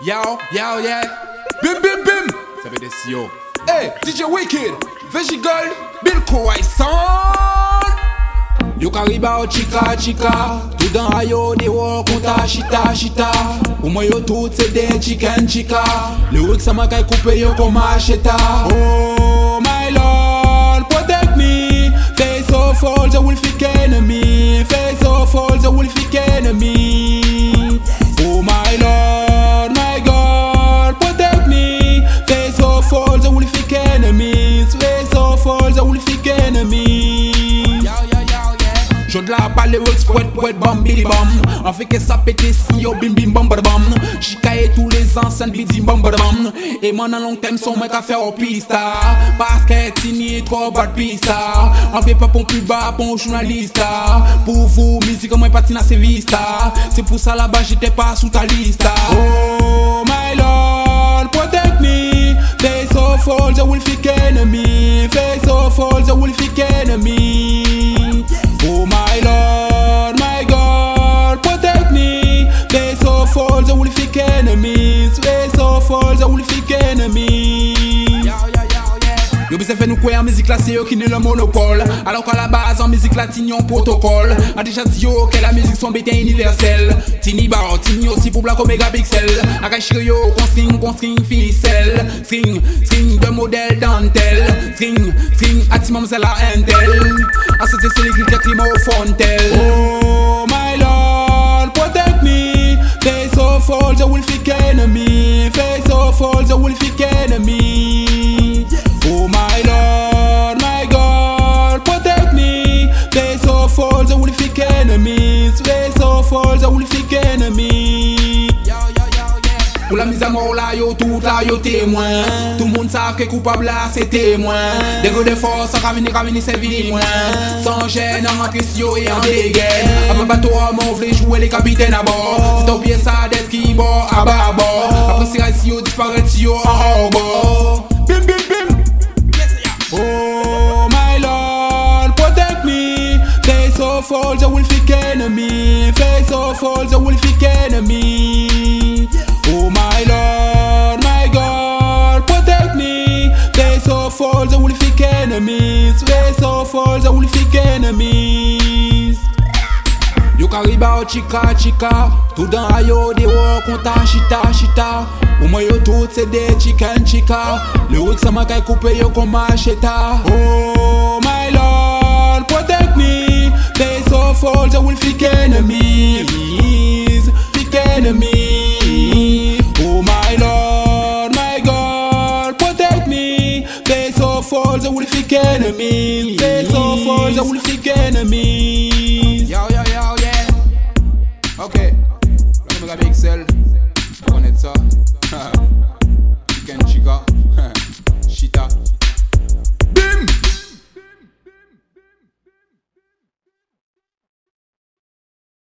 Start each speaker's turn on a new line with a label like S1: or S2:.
S1: Yo, yo, yeah. Bim, bim, bim. Ça fait des CEO. Hey, DJ Wicked, Vegigold, Bill Croissant. Yo kariba o chika chika Tout dans ayo de wo konta chita chita Ou moi yo tout c'est des chicken chika Le wik sa makay coupe yo comme macheta Oh my lord protect me Face of all the wolfic enemy Face of all the wolfic enemy Balle works poète poète bam bidi bam. On fait que ça péter si yo bim bim bam bam. Chicaye tous les anciens bidi bam bam. Et dans long terme son mec à faire au pista. Parce que tini trop bad pista. On fait pas pour plus bas pour journaliste. Pour vous musique moi patina c'est vista C'est pour ça là-bas j'étais pas sous ta liste. Oh my lord protect me. Face of all the wolfic enemy. Face of all the wolfic enemy Oh my lord, Yo bise fait nous quoi en musique là c'est eux qui n'est le monopole. Alors qu'à la base en musique latine yon protocole. A déjà dit yo que la musique son bétain universel. Tini bar, tini aussi pour black omega pixel. A caché yo qu'on string, qu'on string ficelle. String, string de modèle dentelle. String, string atimam c'est la intel. A c'était c'est l'écrit qui climat au fontel Oh enemies Face of all the wolfic enemies Pour la mise à mort là, yo tout là, yo témoin. Tout le monde savent que coupable là, c'est témoin. Des gros de force, ça venir, venir, c'est moins. Sans gêne, en question et en dégaine. Après bateau à mon voulait jouer les capitaines à bord. C'est oublié ça d'être qui bord à bas bord. Après c'est Face of all the wolfic enemy. Face of all the wolfic enemy. Oh my lord, my god, protect me. Face of all the wolfic enemies. Face of all the wolfic enemies. Yo kariba o chika chika. Tout dans ayo de wo konta chita chita Ou moi yo tout c'est des chicken chika. Le wik sa makay coupe yo comme macheta. Oh the wolfic enemies Fic enemy Oh my lord my god protect me. Face of all the wolfic enemies. Face of all the wolfic enemies. Yo yo yo yeah. Ok, le méga pixel, on connaît ça